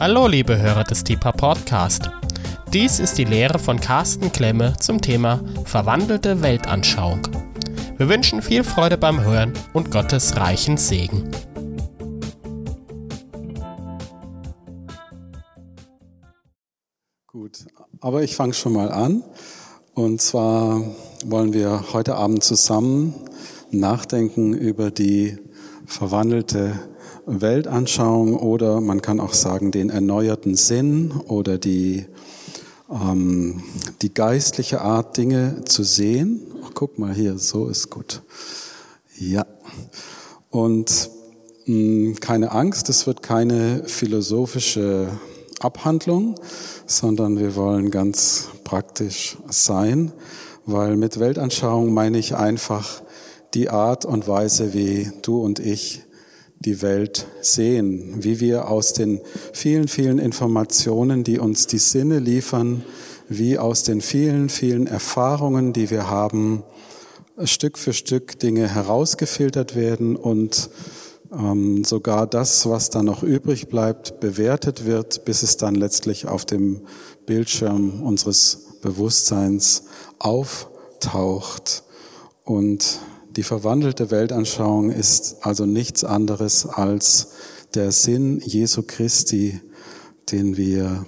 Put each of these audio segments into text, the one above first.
Hallo liebe Hörer des Deeper Podcast. Dies ist die Lehre von Carsten Klemme zum Thema verwandelte Weltanschauung. Wir wünschen viel Freude beim Hören und Gottes reichen Segen. Gut, aber ich fange schon mal an. Und zwar wollen wir heute Abend zusammen nachdenken über die verwandelte Weltanschauung oder man kann auch sagen den erneuerten Sinn oder die, ähm, die geistliche Art, Dinge zu sehen. Ach, guck mal hier, so ist gut. Ja. Und mh, hm, keine Angst, es wird keine philosophische Abhandlung, sondern wir wollen ganz praktisch sein, weil mit Weltanschauung meine ich einfach die Art und Weise, wie du und ich die Welt sehen, wie wir aus den vielen, vielen Informationen, die uns die Sinne liefern, wie aus den vielen, vielen Erfahrungen, die wir haben, Stück für Stück Dinge herausgefiltert werden und ähm, sogar das, was dann noch übrig bleibt, bewertet wird, bis es dann letztlich auf dem Bildschirm unseres Bewusstseins auftaucht. Und die verwandelte Weltanschauung ist also nichts anderes als der Sinn Jesu Christi, den wir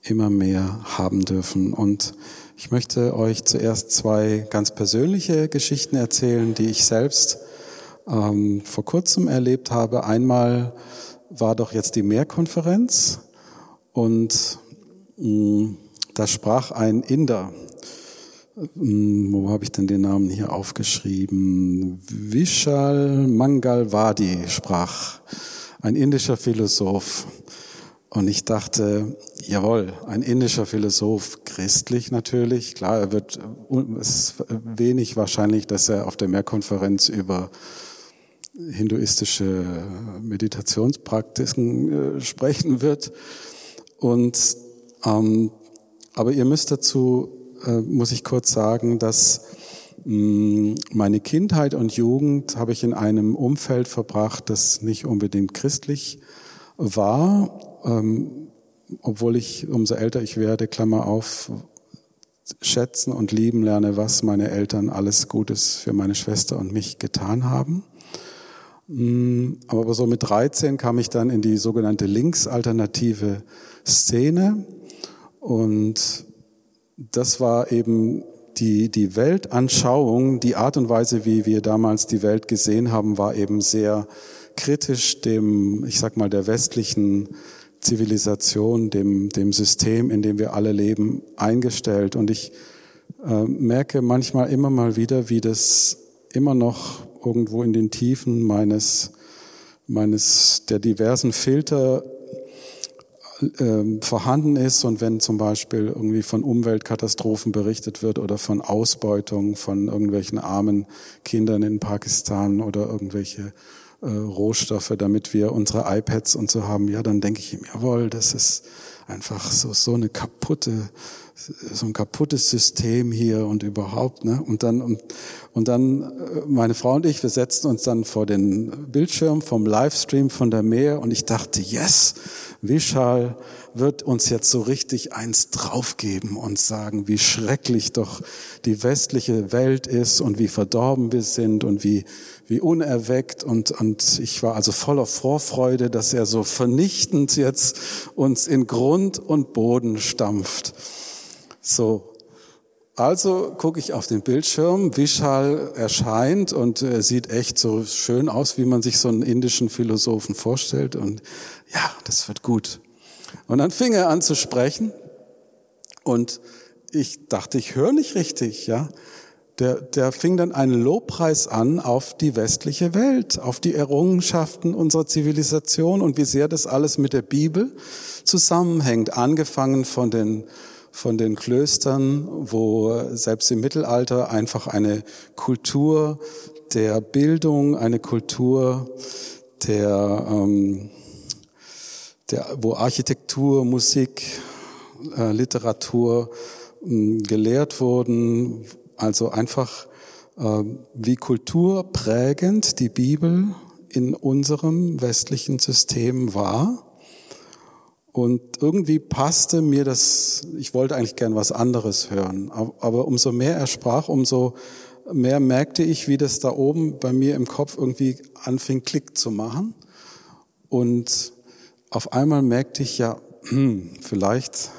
immer mehr haben dürfen. Und ich möchte euch zuerst zwei ganz persönliche Geschichten erzählen, die ich selbst ähm, vor kurzem erlebt habe. Einmal war doch jetzt die Mehrkonferenz und mh, mm, da sprach ein Inder wo habe ich denn den Namen hier aufgeschrieben? Vishal Mangalwadi sprach, ein indischer Philosoph. Und ich dachte, jawohl, ein indischer Philosoph, christlich natürlich. Klar, er wird, es ist wenig wahrscheinlich, dass er auf der Mehrkonferenz über hinduistische Meditationspraktiken äh, sprechen wird. Und, ähm, aber ihr müsst dazu äh, muss ich kurz sagen, dass mh, mm, meine Kindheit und Jugend habe ich in einem Umfeld verbracht, das nicht unbedingt christlich war, ähm, obwohl ich, umso älter ich werde, Klammer auf, schätzen und lieben lerne, was meine Eltern alles Gutes für meine Schwester und mich getan haben. Mm, aber so mit 13 kam ich dann in die sogenannte linksalternative Szene und das war eben die, die Weltanschauung, die Art und Weise, wie wir damals die Welt gesehen haben, war eben sehr kritisch dem, ich sag mal, der westlichen Zivilisation, dem, dem System, in dem wir alle leben, eingestellt. Und ich äh, merke manchmal immer mal wieder, wie das immer noch irgendwo in den Tiefen meines, meines, der diversen Filter ähm, vorhanden ist und wenn zum Beispiel irgendwie von Umweltkatastrophen berichtet wird oder von Ausbeutung von irgendwelchen armen Kindern in Pakistan oder irgendwelche äh, Rohstoffe, damit wir unsere iPads und so haben, ja, dann denke ich ihm, jawohl, das ist einfach so, so eine kaputte, so ein kaputtes System hier und überhaupt, ne? Und dann, und, und dann, äh, meine Frau und ich, wir setzten uns dann vor den Bildschirm vom Livestream von der Meer und ich dachte, yes, Vishal wird uns jetzt so richtig eins draufgeben und sagen, wie schrecklich doch die westliche Welt ist und wie verdorben wir sind und wie, wie unerweckt und, und ich war also voller Vorfreude, dass er so vernichtend jetzt uns in Grund und Boden stampft. So, also gucke ich auf den Bildschirm, Vishal erscheint und er sieht echt so schön aus, wie man sich so einen indischen Philosophen vorstellt. Und ja, das wird gut. Und dann fing er an zu sprechen und ich dachte, ich höre nicht richtig, ja. Der, der fing dann einen Lobpreis an auf die westliche Welt, auf die Errungenschaften unserer Zivilisation und wie sehr das alles mit der Bibel zusammenhängt, angefangen von den von den Klöstern, wo selbst im Mittelalter einfach eine Kultur der Bildung, eine Kultur der, ähm, der wo Architektur, Musik, äh, Literatur äh, gelehrt wurden, also einfach äh, wie kulturprägend die Bibel in unserem westlichen System war Und irgendwie passte mir das, ich wollte eigentlich gern was anderes hören. Aber umso mehr er sprach, umso mehr merkte ich, wie das da oben bei mir im Kopf irgendwie anfing, Klick zu machen. Und auf einmal merkte ich ja, hm, vielleicht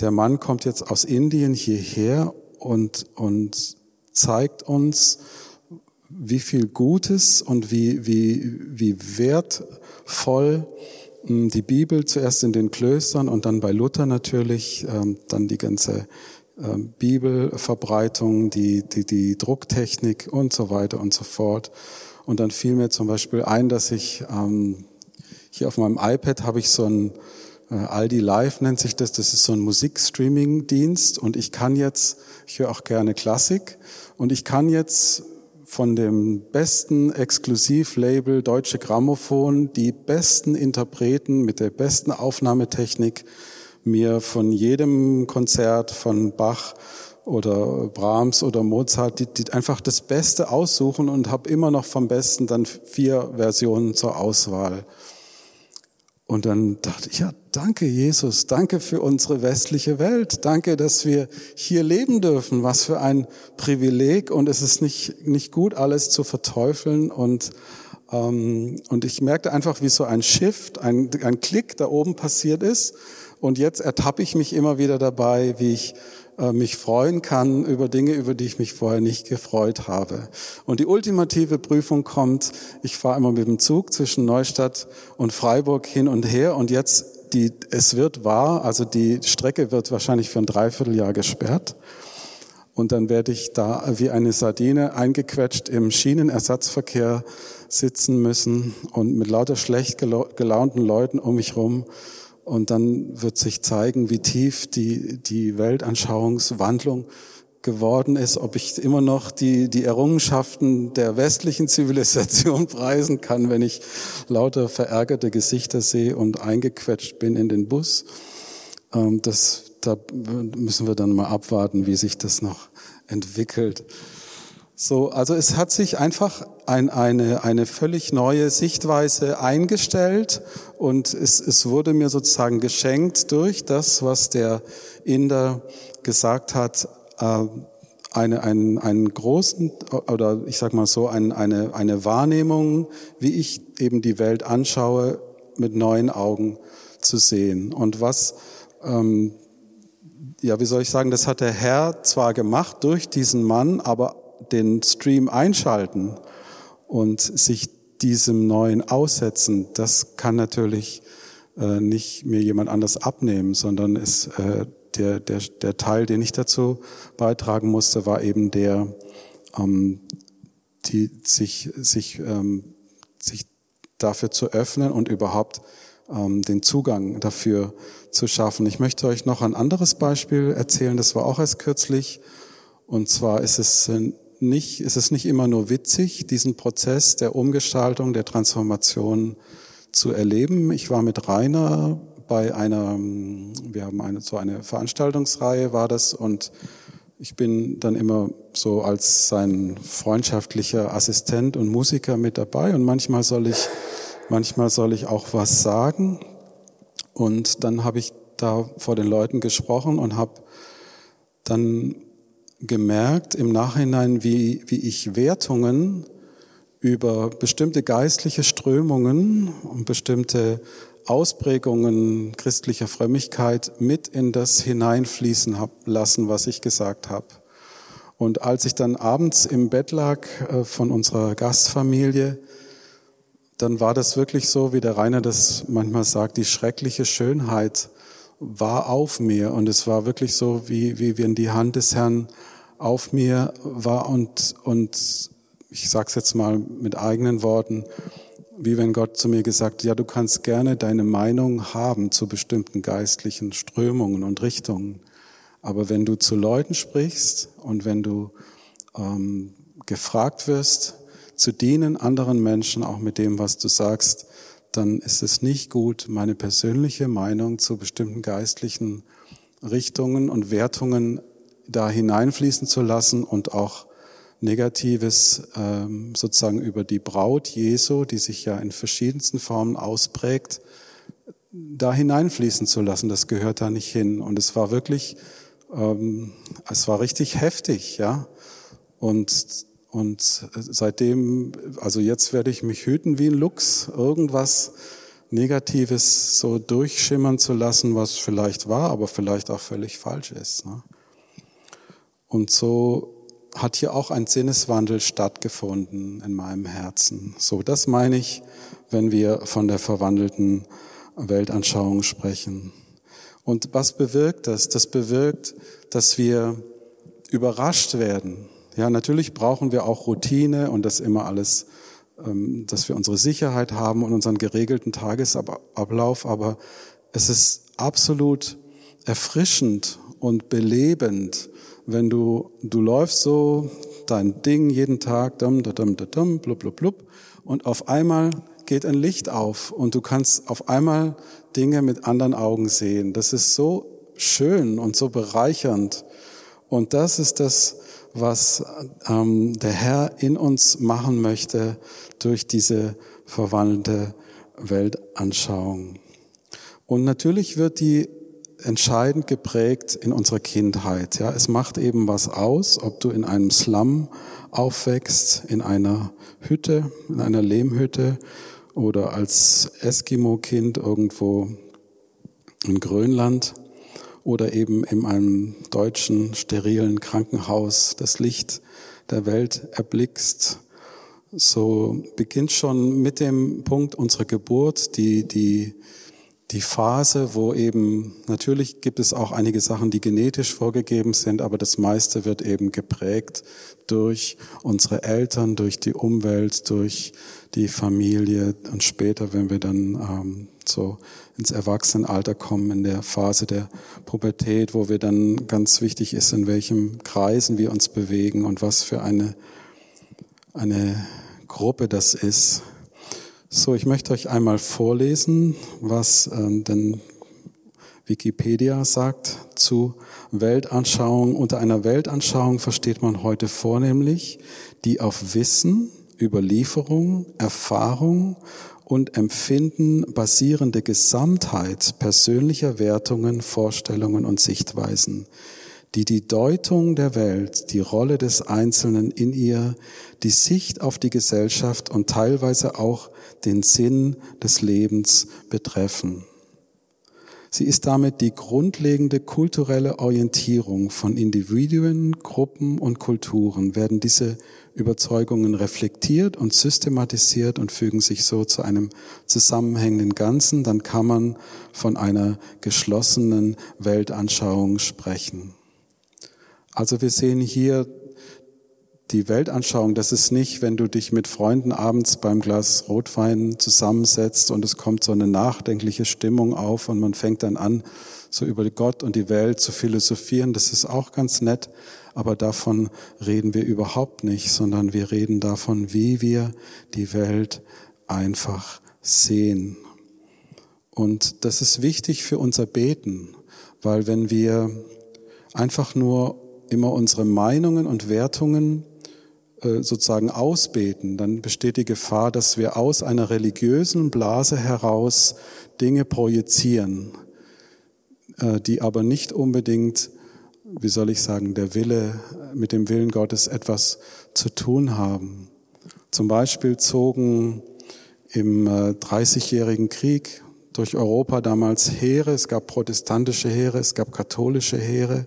der Mann kommt jetzt aus Indien hierher und, und zeigt uns, wie viel Gutes und wie, wie, wie wertvoll die Bibel zuerst in den Klöstern und dann bei Luther natürlich, ähm, dann die ganze ähm, Bibelverbreitung, die, die, die Drucktechnik und so weiter und so fort. Und dann fiel mir zum Beispiel ein, dass ich ähm, hier auf meinem iPad habe ich so ein äh, Aldi Live nennt sich das. Das ist so ein Musikstreaming-Dienst und ich kann jetzt, ich höre auch gerne Klassik und ich kann jetzt von dem besten Exklusivlabel Deutsche Grammophon die besten Interpreten mit der besten Aufnahmetechnik mir von jedem Konzert von Bach oder Brahms oder Mozart die, die einfach das Beste aussuchen und habe immer noch vom Besten dann vier Versionen zur Auswahl. Und dann dachte ich, ja, danke Jesus, danke für unsere westliche Welt, danke, dass wir hier leben dürfen, was für ein Privileg. Und es ist nicht, nicht gut, alles zu verteufeln. Und ähm, und ich merkte einfach, wie so ein Shift, ein, ein Klick da oben passiert ist. Und jetzt ertappe ich mich immer wieder dabei, wie ich mich freuen kann über Dinge, über die ich mich vorher nicht gefreut habe. Und die ultimative Prüfung kommt, ich fahre immer mit dem Zug zwischen Neustadt und Freiburg hin und her und jetzt die, es wird wahr, also die Strecke wird wahrscheinlich für ein Dreivierteljahr gesperrt. Und dann werde ich da wie eine Sardine eingequetscht im Schienenersatzverkehr sitzen müssen und mit lauter schlecht gelaunten Leuten um mich rum und dann wird sich zeigen, wie tief die, die Weltanschauungswandlung geworden ist, ob ich immer noch die, die Errungenschaften der westlichen Zivilisation preisen kann, wenn ich lauter verärgerte Gesichter sehe und eingequetscht bin in den Bus. Ähm, das, da müssen wir dann mal abwarten, wie sich das noch entwickelt. So, also es hat sich einfach ein, eine, eine völlig neue Sichtweise eingestellt und es, es wurde mir sozusagen geschenkt durch das, was der Inder gesagt hat, äh, eine, einen, einen großen, oder ich sag mal so, ein, eine, eine Wahrnehmung, wie ich eben die Welt anschaue, mit neuen Augen zu sehen. Und was, ähm, ja, wie soll ich sagen, das hat der Herr zwar gemacht durch diesen Mann, aber den Stream einschalten und sich diesem Neuen aussetzen, das kann natürlich äh, nicht mir jemand anders abnehmen, sondern ist äh, der, der, der Teil, den ich dazu beitragen musste, war eben der, ähm, die sich, sich, ähm, sich dafür zu öffnen und überhaupt ähm, den Zugang dafür zu schaffen. Ich möchte euch noch ein anderes Beispiel erzählen, das war auch erst kürzlich. Und zwar ist es nicht, ist es nicht immer nur witzig, diesen Prozess der Umgestaltung, der Transformation zu erleben. Ich war mit Rainer bei einer, wir haben eine, so eine Veranstaltungsreihe war das und ich bin dann immer so als sein freundschaftlicher Assistent und Musiker mit dabei und manchmal soll ich, manchmal soll ich auch was sagen und dann habe ich da vor den Leuten gesprochen und habe dann gemerkt im Nachhinein, wie, wie ich Wertungen über bestimmte geistliche Strömungen und bestimmte Ausprägungen christlicher Frömmigkeit mit in das hineinfließen hab lassen, was ich gesagt habe. Und als ich dann abends im Bett lag äh, von unserer Gastfamilie, dann war das wirklich so, wie der Rainer das manchmal sagt, die schreckliche Schönheit war auf mir und es war wirklich so, wie, wie wenn die Hand des Herrn auf mir war und, und ich sage es jetzt mal mit eigenen Worten, wie wenn Gott zu mir gesagt, ja, du kannst gerne deine Meinung haben zu bestimmten geistlichen Strömungen und Richtungen, aber wenn du zu Leuten sprichst und wenn du ähm, gefragt wirst, zu dienen anderen Menschen, auch mit dem, was du sagst, dann ist es nicht gut, meine persönliche Meinung zu bestimmten geistlichen Richtungen und Wertungen da hineinfließen zu lassen und auch Negatives ähm, sozusagen über die Braut Jesu, die sich ja in verschiedensten Formen ausprägt, da hineinfließen zu lassen. Das gehört da nicht hin. Und es war wirklich, ähm, es war richtig heftig, ja. Und und seitdem, also jetzt werde ich mich hüten wie ein Luchs, irgendwas Negatives so durchschimmern zu lassen, was vielleicht war, aber vielleicht auch völlig falsch ist. Ne? Und so hat hier auch ein Sinneswandel stattgefunden in meinem Herzen. So, das meine ich, wenn wir von der verwandelten Weltanschauung sprechen. Und was bewirkt das? Das bewirkt, dass wir überrascht werden. Ja, natürlich brauchen wir auch Routine und das immer alles, ähm, dass wir unsere Sicherheit haben und unseren geregelten Tagesablauf, aber es ist absolut erfrischend und belebend, wenn du, du läufst so dein Ding jeden Tag, dum, dum, dum, dum, blub, blub, blub, und auf einmal geht ein Licht auf und du kannst auf einmal Dinge mit anderen Augen sehen. Das ist so schön und so bereichernd. Und das ist das, was ähm, der Herr in uns machen möchte durch diese verwandelte Weltanschauung. Und natürlich wird die entscheidend geprägt in unserer Kindheit. Ja, es macht eben was aus, ob du in einem Slum aufwächst, in einer Hütte, in einer Lehmhütte oder als Eskimo-Kind irgendwo in Grönland oder eben in einem deutschen sterilen Krankenhaus das Licht der Welt erblickst. So beginnt schon mit dem Punkt unserer Geburt die, die die Phase, wo eben, natürlich gibt es auch einige Sachen, die genetisch vorgegeben sind, aber das meiste wird eben geprägt durch unsere Eltern, durch die Umwelt, durch die Familie und später, wenn wir dann ähm, so ins Erwachsenenalter kommen, in der Phase der Pubertät, wo wir dann ganz wichtig ist, in welchem Kreisen wir uns bewegen und was für eine, eine Gruppe das ist. So, ich möchte euch einmal vorlesen, was äh, denn Wikipedia sagt zu Weltanschauung. Unter einer Weltanschauung versteht man heute vornehmlich die auf Wissen, Überlieferung, Erfahrung und Empfinden basierende Gesamtheit persönlicher Wertungen, Vorstellungen und Sichtweisen, die die Deutung der Welt, die Rolle des Einzelnen in ihr, die Sicht auf die Gesellschaft und teilweise auch den Sinn des Lebens betreffen. Sie ist damit die grundlegende kulturelle Orientierung von Individuen, Gruppen und Kulturen, werden diese Überzeugungen reflektiert und systematisiert und fügen sich so zu einem zusammenhängenden Ganzen, dann kann man von einer geschlossenen Weltanschauung sprechen. Also wir sehen hier die Weltanschauung, das ist nicht, wenn du dich mit Freunden abends beim Glas Rotwein zusammensetzt und es kommt so eine nachdenkliche Stimmung auf und man fängt dann an, so über Gott und die Welt zu philosophieren. Das ist auch ganz nett, aber davon reden wir überhaupt nicht, sondern wir reden davon, wie wir die Welt einfach sehen. Und das ist wichtig für unser Beten, weil wenn wir einfach nur immer unsere Meinungen und Wertungen sozusagen ausbeten, dann besteht die Gefahr, dass wir aus einer religiösen Blase heraus Dinge projizieren, äh, die aber nicht unbedingt, wie soll ich sagen, der Wille, mit dem Willen Gottes etwas zu tun haben. Zum Beispiel zogen im 30-jährigen äh, Krieg durch Europa damals Heere, es gab protestantische Heere, es gab katholische Heere,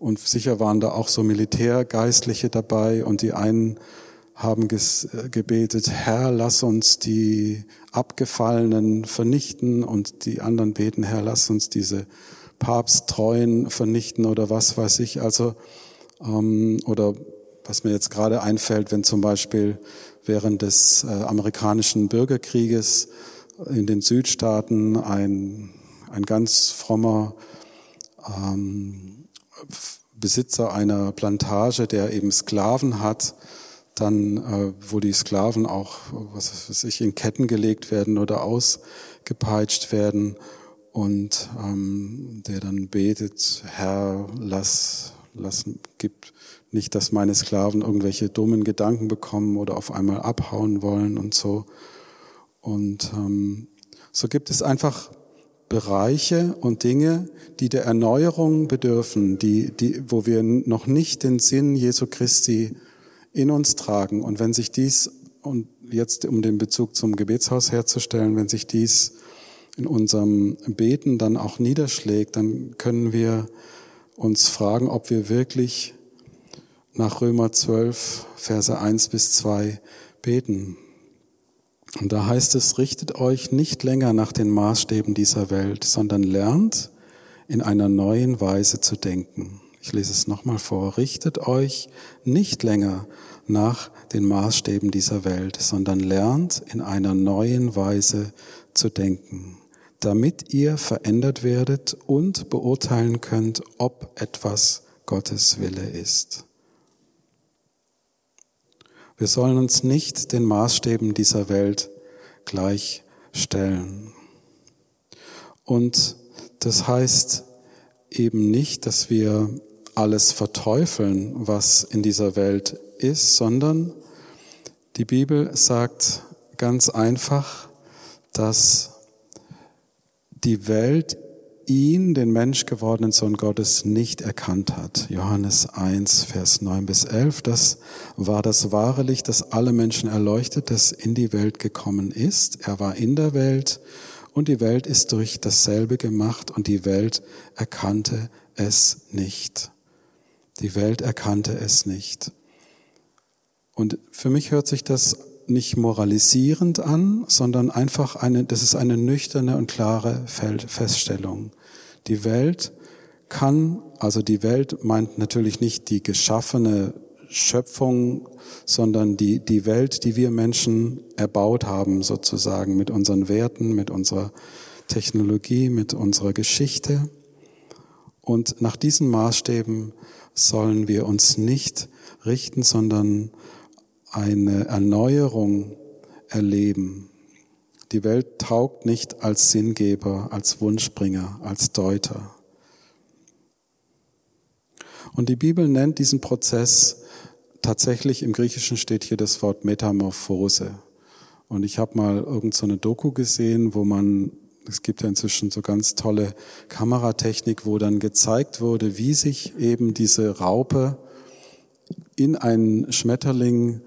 und sicher waren da auch so Militärgeistliche dabei und die einen haben äh, gebetet, Herr, lass uns die Abgefallenen vernichten und die anderen beten, Herr, lass uns diese Papsttreuen vernichten oder was weiß ich. Also, ähm, oder was mir jetzt gerade einfällt, wenn zum Beispiel während des äh, amerikanischen Bürgerkrieges in den Südstaaten ein, ein ganz frommer ähm, Besitzer einer Plantage, der eben Sklaven hat, dann, äh, wo die Sklaven auch, was weiß ich, in Ketten gelegt werden oder ausgepeitscht werden und ähm, der dann betet, Herr, lass, lass, gib nicht, dass meine Sklaven irgendwelche dummen Gedanken bekommen oder auf einmal abhauen wollen und so. Und ähm, so gibt es einfach Bereiche und Dinge, die der Erneuerung bedürfen, die, die, wo wir noch nicht den Sinn Jesu Christi in uns tragen. Und wenn sich dies, und jetzt um den Bezug zum Gebetshaus herzustellen, wenn sich dies in unserem Beten dann auch niederschlägt, dann können wir uns fragen, ob wir wirklich nach Römer 12, Verse 1 bis 2 beten. Und da heißt es, richtet euch nicht länger nach den Maßstäben dieser Welt, sondern lernt in einer neuen Weise zu denken. Ich lese es nochmal vor. Richtet euch nicht länger nach den Maßstäben dieser Welt, sondern lernt in einer neuen Weise zu denken, damit ihr verändert werdet und beurteilen könnt, ob etwas Gottes Wille ist. Wir sollen uns nicht den Maßstäben dieser Welt gleichstellen. Und das heißt eben nicht, dass wir alles verteufeln, was in dieser Welt ist, sondern die Bibel sagt ganz einfach, dass die Welt ihn, den Mensch gewordenen Sohn Gottes, nicht erkannt hat. Johannes 1, Vers 9 bis 11, das war das wahre Licht, das alle Menschen erleuchtet, das in die Welt gekommen ist. Er war in der Welt und die Welt ist durch dasselbe gemacht und die Welt erkannte es nicht. Die Welt erkannte es nicht. Und für mich hört sich das nicht moralisierend an, sondern einfach eine, das ist eine nüchterne und klare Feststellung. Die Welt kann, also die Welt meint natürlich nicht die geschaffene Schöpfung, sondern die, die Welt, die wir Menschen erbaut haben, sozusagen, mit unseren Werten, mit unserer Technologie, mit unserer Geschichte. Und nach diesen Maßstäben sollen wir uns nicht richten, sondern eine Erneuerung erleben. Die Welt taugt nicht als Sinngeber, als Wunschbringer, als Deuter. Und die Bibel nennt diesen Prozess tatsächlich, im Griechischen steht hier das Wort Metamorphose. Und ich habe mal irgend so eine Doku gesehen, wo man, es gibt ja inzwischen so ganz tolle Kameratechnik, wo dann gezeigt wurde, wie sich eben diese Raupe in einen Schmetterling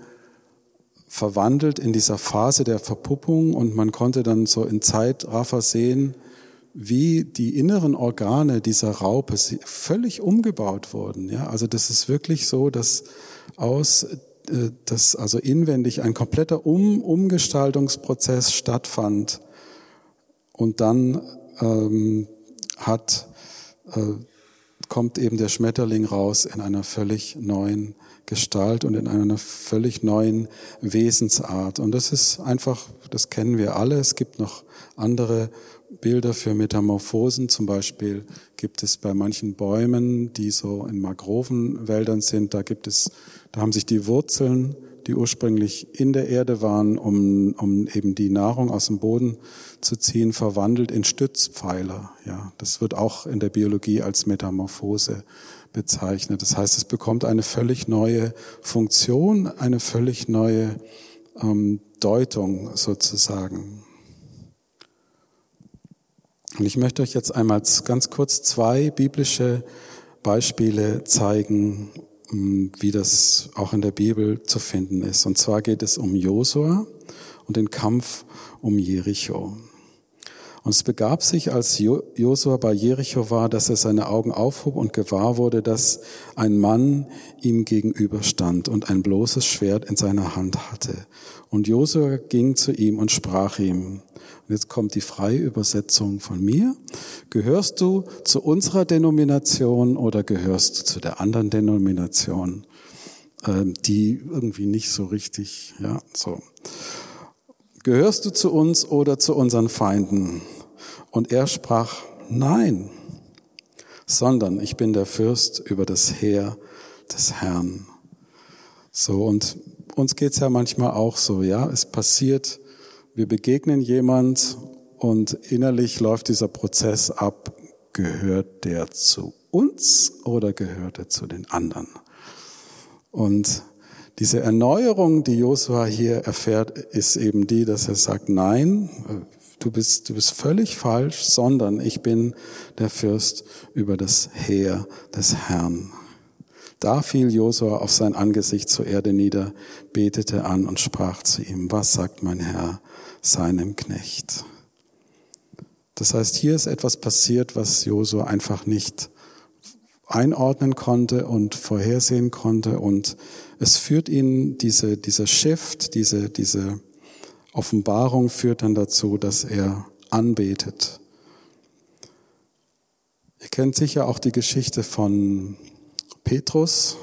verwandelt in dieser Phase der Verpuppung und man konnte dann so in Zeitraffer sehen, wie die inneren Organe dieser Raupe völlig umgebaut wurden. Ja, also das ist wirklich so, dass aus, äh, dass also inwendig ein kompletter um Umgestaltungsprozess stattfand und dann ähm, hat äh, kommt eben der Schmetterling raus in einer völlig neuen Gestalt und in einer völlig neuen Wesensart. Und das ist einfach, das kennen wir alle. Es gibt noch andere Bilder für Metamorphosen. Zum Beispiel gibt es bei manchen Bäumen, die so in Mangrovenwäldern sind, da gibt es, da haben sich die Wurzeln, die ursprünglich in der Erde waren, um, um eben die Nahrung aus dem Boden zu ziehen, verwandelt in Stützpfeiler. Ja, das wird auch in der Biologie als Metamorphose bezeichnet. Das heißt, es bekommt eine völlig neue Funktion, eine völlig neue ähm, Deutung sozusagen. Und ich möchte euch jetzt einmal ganz kurz zwei biblische Beispiele zeigen, wie das auch in der Bibel zu finden ist. Und zwar geht es um Josua und den Kampf um Jericho. Und es begab sich, als Josua bei Jericho war, dass er seine Augen aufhob und gewahr wurde, dass ein Mann ihm gegenüberstand und ein bloßes Schwert in seiner Hand hatte. Und Josua ging zu ihm und sprach ihm, und jetzt kommt die freie Übersetzung von mir, gehörst du zu unserer Denomination oder gehörst du zu der anderen Denomination, ähm, die irgendwie nicht so richtig, ja, so. Gehörst du zu uns oder zu unseren Feinden? Und er sprach, nein, sondern ich bin der Fürst über das Heer des Herrn. So, und uns geht's ja manchmal auch so, ja. Es passiert, wir begegnen jemand und innerlich läuft dieser Prozess ab, gehört der zu uns oder gehört er zu den anderen? Und diese Erneuerung, die Josua hier erfährt, ist eben die, dass er sagt, nein, du bist, du bist völlig falsch, sondern ich bin der Fürst über das Heer des Herrn. Da fiel Josua auf sein Angesicht zur Erde nieder, betete an und sprach zu ihm, was sagt mein Herr seinem Knecht? Das heißt, hier ist etwas passiert, was Josua einfach nicht einordnen konnte und vorhersehen konnte und es führt ihn, diese, dieser Shift, diese, diese Offenbarung führt dann dazu, dass er anbetet. Ihr kennt sicher auch die Geschichte von Petrus,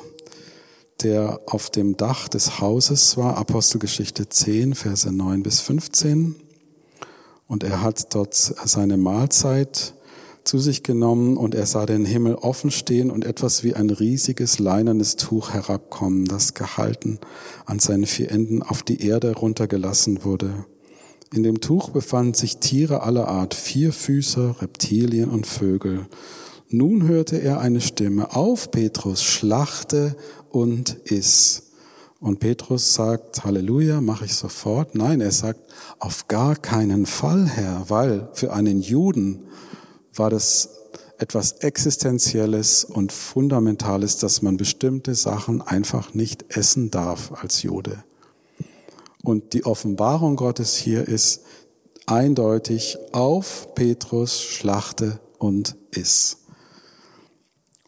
der auf dem Dach des Hauses war, Apostelgeschichte 10, Verse 9 bis 15. Und er hat dort seine Mahlzeit zu sich genommen und er sah den Himmel offen stehen und etwas wie ein riesiges leinernes Tuch herabkommen, das gehalten an seinen vier Enden auf die Erde runtergelassen wurde. In dem Tuch befanden sich Tiere aller Art, vier Füße, Reptilien und Vögel. Nun hörte er eine Stimme, auf Petrus, schlachte und iss. Und Petrus sagt, Halleluja, mache ich sofort. Nein, er sagt, auf gar keinen Fall, Herr, weil für einen Juden war das etwas Existenzielles und Fundamentales, dass man bestimmte Sachen einfach nicht essen darf als Jude. Und die Offenbarung Gottes hier ist eindeutig auf Petrus schlachte und iss.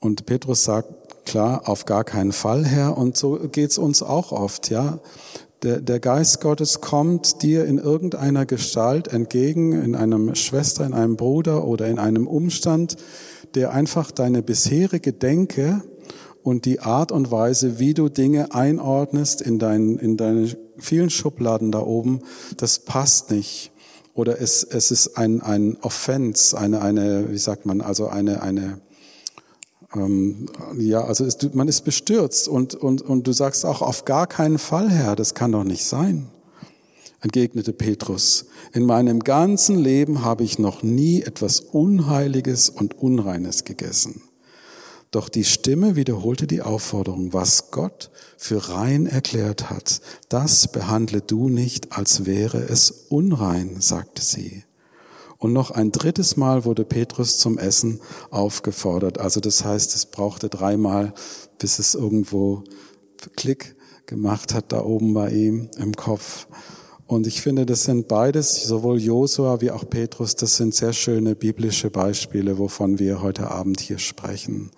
Und Petrus sagt, klar, auf gar keinen Fall, Herr. Und so geht's uns auch oft, ja. Der, der Geist Gottes kommt dir in irgendeiner Gestalt entgegen, in einem Schwester, in einem Bruder oder in einem Umstand, der einfach deine bisherige Denke und die Art und Weise, wie du Dinge einordnest in, dein, in deine vielen Schubladen da oben, das passt nicht. Oder es, es ist ein, ein Offense, eine, eine, wie sagt man, also eine, eine, ähm, ja, also es, man ist bestürzt und, und, und du sagst auch auf gar keinen Fall, Herr, das kann doch nicht sein. Entgegnete Petrus, in meinem ganzen Leben habe ich noch nie etwas Unheiliges und Unreines gegessen. Doch die Stimme wiederholte die Aufforderung, was Gott für rein erklärt hat, das behandle du nicht, als wäre es unrein, sagte sie. Und noch ein drittes Mal wurde Petrus zum Essen aufgefordert. Also das heißt, es brauchte dreimal, bis es irgendwo Klick gemacht hat da oben bei ihm im Kopf. Und ich finde, das sind beides, sowohl Josua wie auch Petrus, das sind sehr schöne biblische Beispiele, wovon wir heute Abend hier sprechen.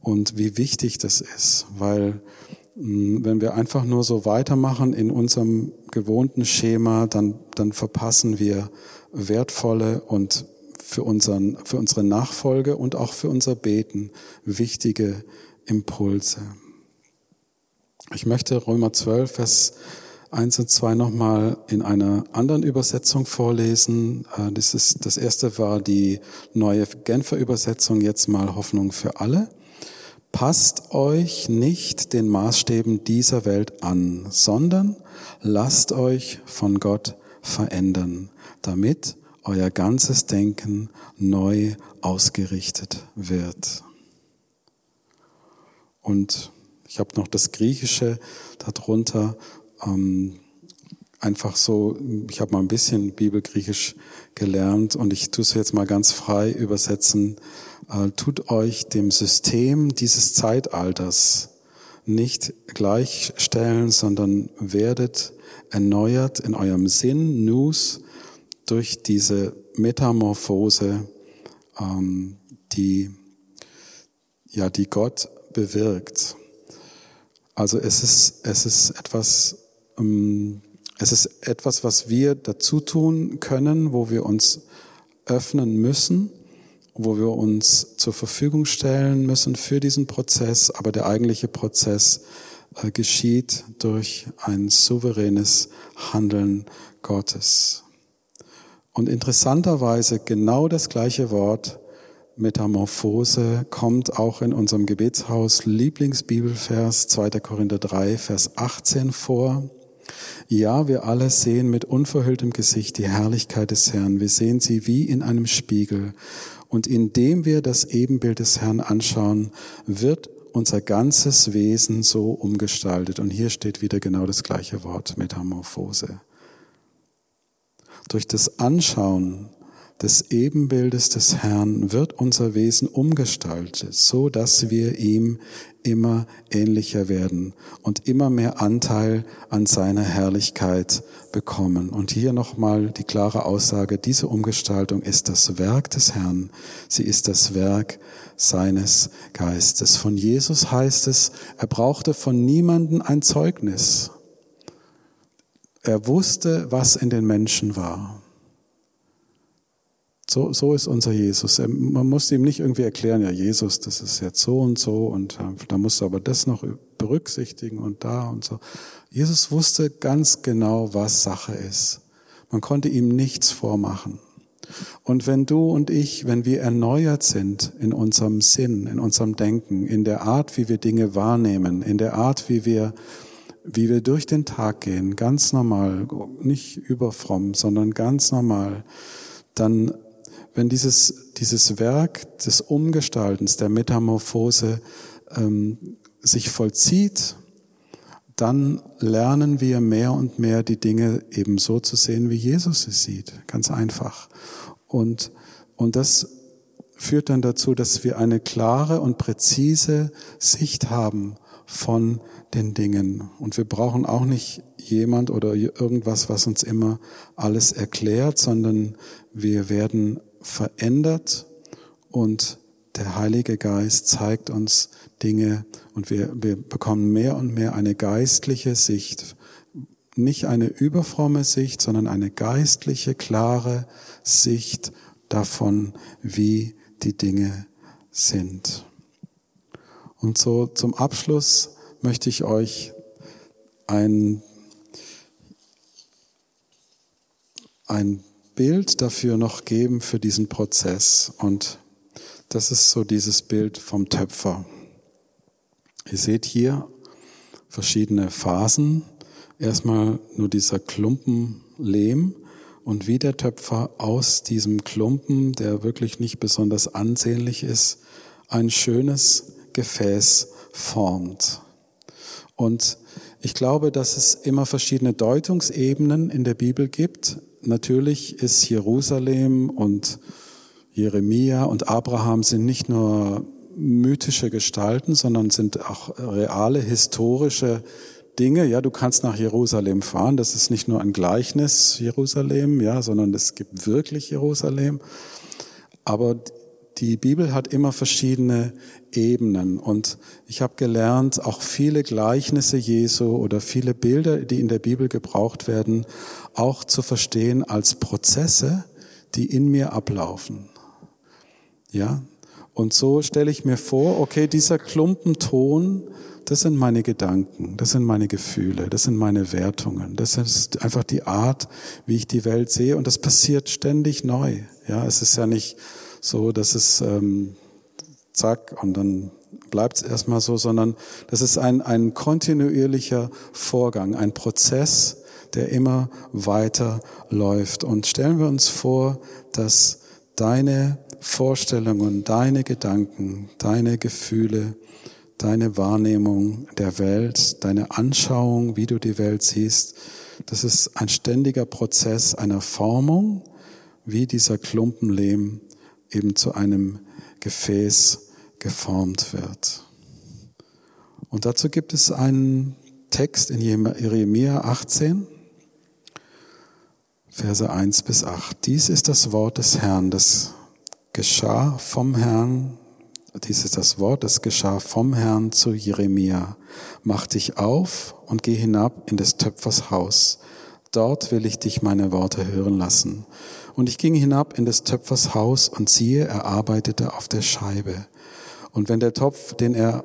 Und wie wichtig das ist, weil hm, wenn wir einfach nur so weitermachen in unserem gewohnten Schema, dann, dann verpassen wir wertvolle und für, unseren, für unsere Nachfolge und auch für unser Beten wichtige Impulse. Ich möchte Römer 12, Vers 1 und 2 nochmal in einer anderen Übersetzung vorlesen. Äh, das, ist, das erste war die neue Genfer Übersetzung, jetzt mal Hoffnung für alle. Passt euch nicht den Maßstäben dieser Welt an, sondern lasst euch von Gott verändern damit euer ganzes Denken neu ausgerichtet wird. Und ich habe noch das Griechische darunter. Ähm, einfach so, ich habe mal ein bisschen Bibelgriechisch gelernt und ich tue es jetzt mal ganz frei übersetzen. Äh, tut euch dem System dieses Zeitalters nicht gleichstellen, sondern werdet erneuert in eurem Sinn, Nus, durch diese Metamorphose, ähm, die, ja, die Gott bewirkt. Also es ist, es ist etwas, ähm, es ist etwas, was wir dazu tun können, wo wir uns öffnen müssen, wo wir uns zur Verfügung stellen müssen für diesen Prozess. Aber der eigentliche Prozess geschieht durch ein souveränes Handeln Gottes. Und interessanterweise genau das gleiche Wort Metamorphose kommt auch in unserem Gebetshaus Lieblingsbibelvers 2. Korinther 3, Vers 18 vor. Ja, wir alle sehen mit unverhülltem Gesicht die Herrlichkeit des Herrn. Wir sehen sie wie in einem Spiegel. Und indem wir das Ebenbild des Herrn anschauen, wird unser ganzes Wesen so umgestaltet. Und hier steht wieder genau das gleiche Wort, Metamorphose. Durch das Anschauen des Ebenbildes des Herrn wird unser Wesen umgestaltet, so dass wir ihm immer ähnlicher werden und immer mehr Anteil an seiner Herrlichkeit bekommen. Und hier nochmal die klare Aussage, diese Umgestaltung ist das Werk des Herrn. Sie ist das Werk seines Geistes. Von Jesus heißt es, er brauchte von niemanden ein Zeugnis. Er wusste, was in den Menschen war. So, so ist unser Jesus. Man muss ihm nicht irgendwie erklären, ja, Jesus, das ist jetzt so und so und äh, da musst du aber das noch berücksichtigen und da und so. Jesus wusste ganz genau, was Sache ist. Man konnte ihm nichts vormachen. Und wenn du und ich, wenn wir erneuert sind in unserem Sinn, in unserem Denken, in der Art, wie wir Dinge wahrnehmen, in der Art, wie wir, wie wir durch den Tag gehen, ganz normal, nicht überfromm, sondern ganz normal, dann wenn dieses, dieses Werk des Umgestaltens, der Metamorphose ähm, sich vollzieht, dann lernen wir mehr und mehr die Dinge eben so zu sehen, wie Jesus es sieht. Ganz einfach. Und, und das führt dann dazu, dass wir eine klare und präzise Sicht haben von den Dingen. Und wir brauchen auch nicht jemand oder irgendwas, was uns immer alles erklärt, sondern wir werden verändert und der Heilige Geist zeigt uns Dinge und wir, wir bekommen mehr und mehr eine geistliche Sicht. Nicht eine überfromme Sicht, sondern eine geistliche, klare Sicht davon, wie die Dinge sind. Und so zum Abschluss möchte ich euch ein, ein Bild dafür noch geben für diesen Prozess. Und das ist so dieses Bild vom Töpfer. Ihr seht hier verschiedene Phasen. Erstmal nur dieser Klumpen Lehm und wie der Töpfer aus diesem Klumpen, der wirklich nicht besonders ansehnlich ist, ein schönes Gefäß formt. Und ich glaube, dass es immer verschiedene Deutungsebenen in der Bibel gibt natürlich ist Jerusalem und Jeremia und Abraham sind nicht nur mythische Gestalten, sondern sind auch reale historische Dinge. Ja, du kannst nach Jerusalem fahren. Das ist nicht nur ein Gleichnis Jerusalem, ja, sondern es gibt wirklich Jerusalem. Aber die Bibel hat immer verschiedene Ebenen und ich habe gelernt, auch viele Gleichnisse Jesu oder viele Bilder, die in der Bibel gebraucht werden, auch zu verstehen als Prozesse, die in mir ablaufen. Ja? Und so stelle ich mir vor, okay, dieser Klumpenton, das sind meine Gedanken, das sind meine Gefühle, das sind meine Wertungen, das ist einfach die Art, wie ich die Welt sehe und das passiert ständig neu. Ja, es ist ja nicht so, dass es ähm, zack und dann bleibt es erstmal so, sondern das ist ein, ein kontinuierlicher Vorgang, ein Prozess, der immer weiter läuft. Und stellen wir uns vor, dass deine Vorstellungen, deine Gedanken, deine Gefühle, deine Wahrnehmung der Welt, deine Anschauung, wie du die Welt siehst, das ist ein ständiger Prozess einer Formung, wie dieser Klumpen Lehm eben zu einem Gefäß geformt wird. Und dazu gibt es einen Text in Jeremia 18, Verse 1 bis 8. Dies ist das Wort des Herrn, das geschah vom Herrn, dies ist das Wort, das geschah vom Herrn zu Jeremia. Mach dich auf und geh hinab in des Töpfers Haus. Dort will ich dich meine Worte hören lassen. Und ich ging hinab in des Töpfers Haus und siehe, er arbeitete auf der Scheibe. Und wenn der Topf, den er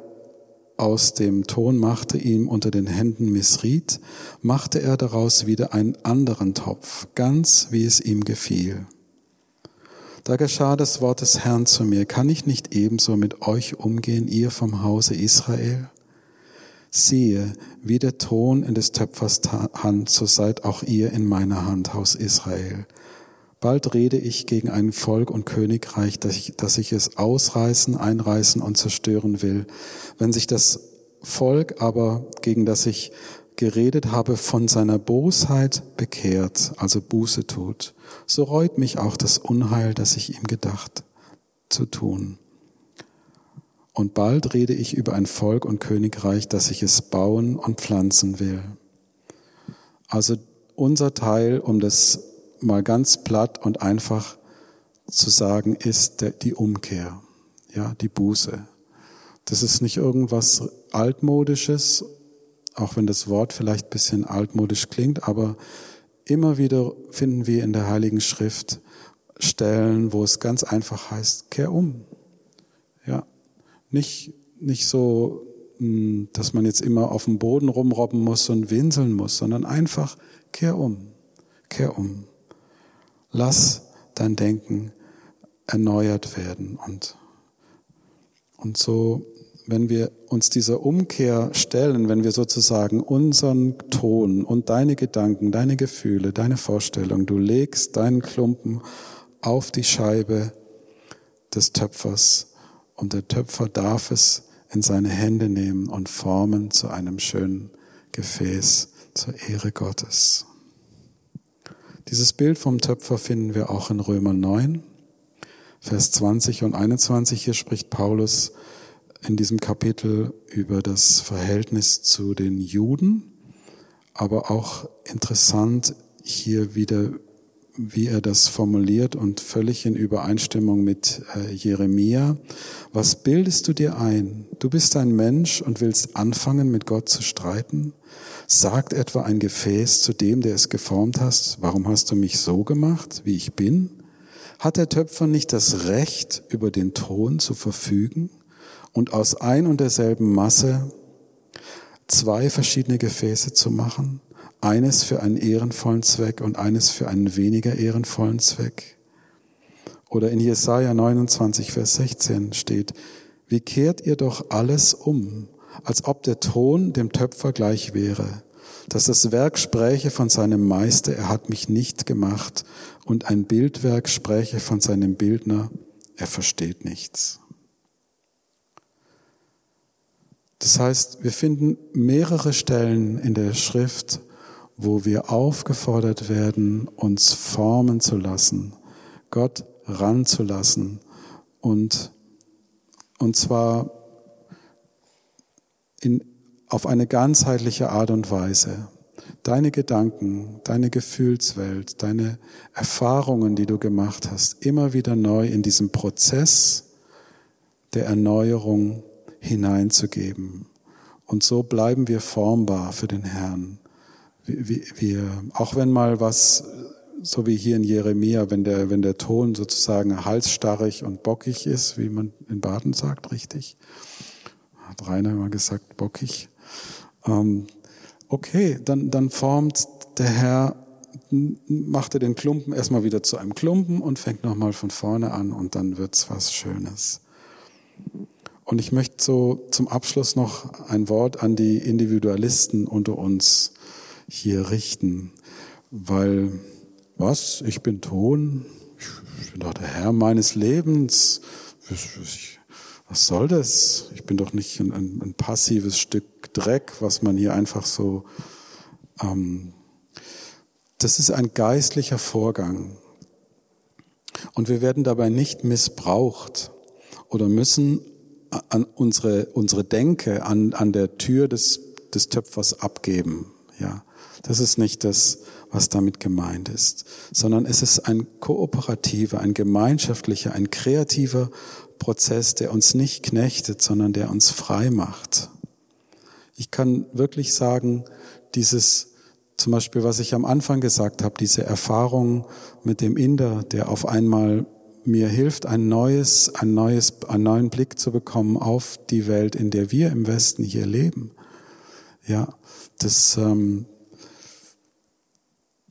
aus dem Ton machte, ihm unter den Händen missriet, machte er daraus wieder einen anderen Topf, ganz wie es ihm gefiel. Da geschah das Wort des Herrn zu mir, kann ich nicht ebenso mit euch umgehen, ihr vom Hause Israel? Siehe, wie der Ton in des Töpfers Hand, so seid auch ihr in meiner Hand, Haus Israel. Bald rede ich gegen ein Volk und Königreich, dass ich, dass ich es ausreißen, einreißen und zerstören will. Wenn sich das Volk aber, gegen das ich geredet habe, von seiner Bosheit bekehrt, also Buße tut, so reut mich auch das Unheil, das ich ihm gedacht zu tun. Und bald rede ich über ein Volk und Königreich, dass ich es bauen und pflanzen will. Also unser Teil, um das mal ganz platt und einfach zu sagen, ist die Umkehr, ja, die Buße. Das ist nicht irgendwas altmodisches, auch wenn das Wort vielleicht bisschen altmodisch klingt, aber immer wieder finden wir in der Heiligen Schrift Stellen, wo es ganz einfach heißt, kehr um. Ja, nicht, nicht so, hm, dass man jetzt immer auf dem Boden rumrobben muss und winseln muss, sondern einfach kehr um, kehr um. Lass dein Denken erneuert werden und, und so, wenn wir uns dieser Umkehr stellen, wenn wir sozusagen unseren Ton und deine Gedanken, deine Gefühle, deine Vorstellung, du legst deinen Klumpen auf die Scheibe des Töpfers und der Töpfer darf es in seine Hände nehmen und formen zu einem schönen Gefäß zur Ehre Gottes. Dieses Bild vom Töpfer finden wir auch in Römer 9, Vers 20 und 21. Hier spricht Paulus in diesem Kapitel über das Verhältnis zu den Juden, aber auch interessant hier wieder, wie er das formuliert und völlig in Übereinstimmung mit äh, Jeremia. Was bildest du dir ein? Du bist ein Mensch und willst anfangen, mit Gott zu streiten? Sagt etwa ein Gefäß zu dem, der es geformt hast, warum hast du mich so gemacht, wie ich bin? Hat der Töpfer nicht das Recht, über den Ton zu verfügen und aus ein und derselben Masse zwei verschiedene Gefäße zu machen? Eines für einen ehrenvollen Zweck und eines für einen weniger ehrenvollen Zweck? Oder in Jesaja 29, Vers 16 steht, wie kehrt ihr doch alles um, als ob der Ton dem Töpfer gleich wäre, dass das Werk spräche von seinem Meister, er hat mich nicht gemacht, und ein Bildwerk spräche von seinem Bildner, er versteht nichts. Das heißt, wir finden mehrere Stellen in der Schrift, wo wir aufgefordert werden, uns formen zu lassen, Gott ranzulassen und, und zwar in, auf eine ganzheitliche Art und Weise. Deine Gedanken, deine Gefühlswelt, deine Erfahrungen, die du gemacht hast, immer wieder neu in diesem Prozess der Erneuerung hineinzugeben. Und so bleiben wir formbar für den Herrn. Wir, wir, auch wenn mal was, so wie hier in Jeremia, wenn der, wenn der Ton sozusagen halsstarrig und bockig ist, wie man in Baden sagt, richtig, hat Rainer immer gesagt, bockig. Ähm, okay, dann, dann formt der Herr, macht er den Klumpen erstmal wieder zu einem Klumpen und fängt nochmal von vorne an und dann wird's was Schönes. Und ich möchte so zum Abschluss noch ein Wort an die Individualisten unter uns hier richten, weil was? Ich bin Ton, ich bin doch der Herr meines Lebens. Was soll das? Ich bin doch nicht ein, ein, ein passives Stück Dreck, was man hier einfach so. Ähm, das ist ein geistlicher Vorgang. Und wir werden dabei nicht missbraucht oder müssen an unsere, unsere Denke an, an der Tür des, des Töpfers abgeben. Ja, das ist nicht das, was damit gemeint ist, sondern es ist ein kooperativer, ein gemeinschaftlicher, ein kreativer Prozess, der uns nicht knechtet, sondern der uns frei macht. Ich kann wirklich sagen, dieses, zum Beispiel, was ich am Anfang gesagt habe, diese Erfahrung mit dem Inder, der auf einmal mir hilft, ein neues, ein neues, einen neuen Blick zu bekommen auf die Welt, in der wir im Westen hier leben. Ja, das, ähm,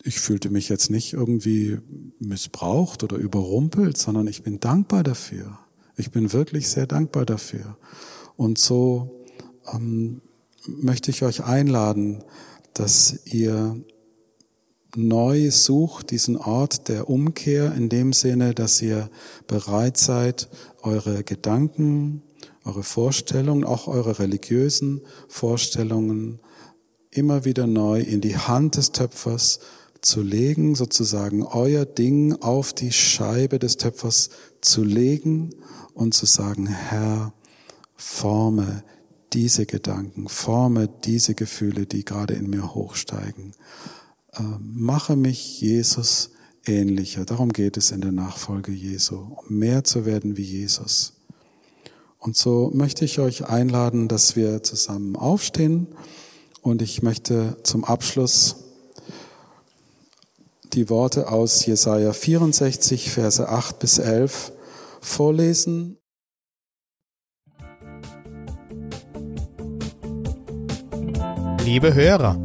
ich fühlte mich jetzt nicht irgendwie missbraucht oder überrumpelt, sondern ich bin dankbar dafür. Ich bin wirklich sehr dankbar dafür. Und so ähm, möchte ich euch einladen, dass ihr neu sucht, diesen Ort der Umkehr in dem Sinne, dass ihr bereit seid, eure Gedanken, eure Vorstellungen, auch eure religiösen Vorstellungen immer wieder neu in die Hand des Töpfers zu legen, sozusagen euer Ding auf die Scheibe des Töpfers zu legen und zu sagen, Herr, forme diese Gedanken, forme diese Gefühle, die gerade in mir hochsteigen. Mache mich Jesus ähnlicher. Darum geht es in der Nachfolge Jesu, um mehr zu werden wie Jesus. Und so möchte ich euch einladen, dass wir zusammen aufstehen und ich möchte zum Abschluss die Worte aus Jesaja 64, Verse 8 bis 11 vorlesen. Liebe Hörer,